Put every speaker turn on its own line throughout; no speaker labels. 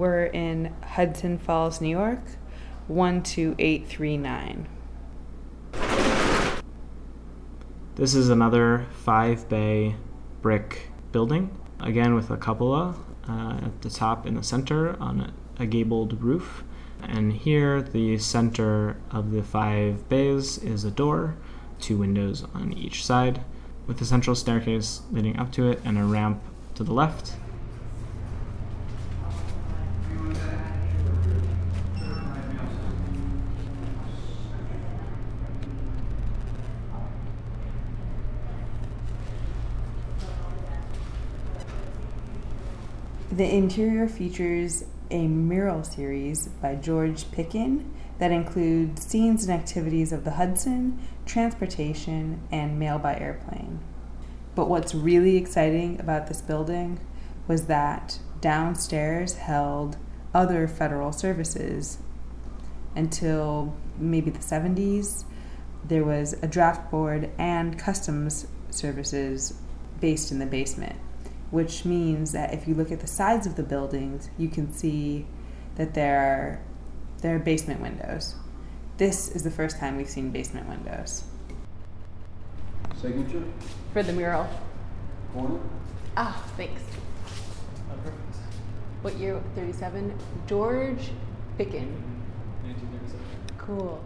We're in Hudson Falls, New York, 12839.
This is another five bay brick building, again with a cupola uh, at the top in the center on a, a gabled roof. And here, the center of the five bays is a door, two windows on each side, with a central staircase leading up to it and a ramp to the left.
The interior features a mural series by George Picken that includes scenes and activities of the Hudson, transportation, and mail by airplane. But what's really exciting about this building was that downstairs held other federal services. Until maybe the 70s, there was a draft board and customs services based in the basement which means that if you look at the sides of the buildings, you can see that there are, there are basement windows. This is the first time we've seen basement windows.
Signature,
For the mural.
corner.
Ah, thanks. What year? 37? George Picken. Cool.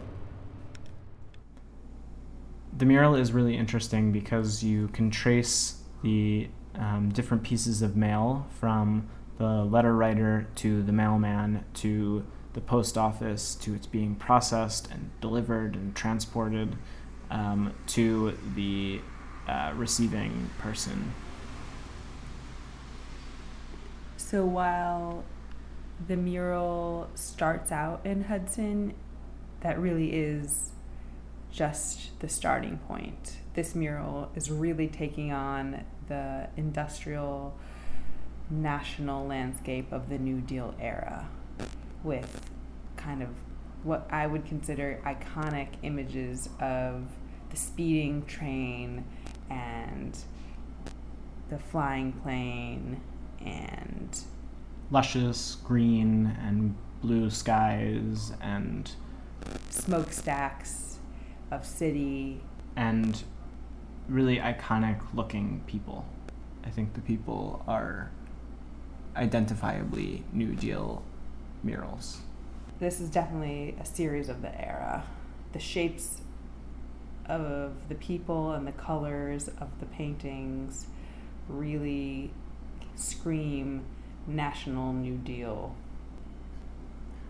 The mural is really interesting because you can trace the um, different pieces of mail from the letter writer to the mailman to the post office to its being processed and delivered and transported um, to the uh, receiving person.
So while the mural starts out in Hudson, that really is just the starting point. This mural is really taking on the industrial national landscape of the New Deal era with kind of what I would consider iconic images of the speeding train and the flying plane and
Luscious green and blue skies and
smokestacks of city
and really iconic looking people. I think the people are identifiably New Deal murals.
this is definitely a series of the era. The shapes of the people and the colors of the paintings really scream National New Deal.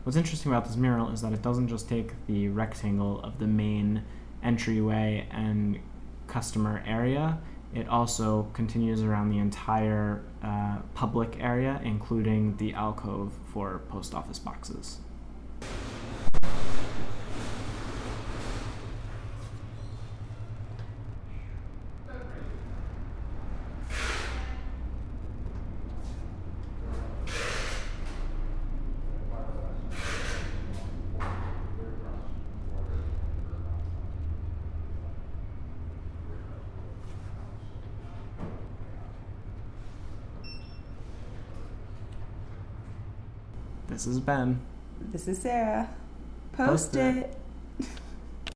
What's interesting about this mural is that it doesn't just take the rectangle of the main entryway and customer area, it also continues around the entire uh, public area, including the alcove for post office boxes. This is Ben.
This is Sarah.
Post
Post,
it.
it.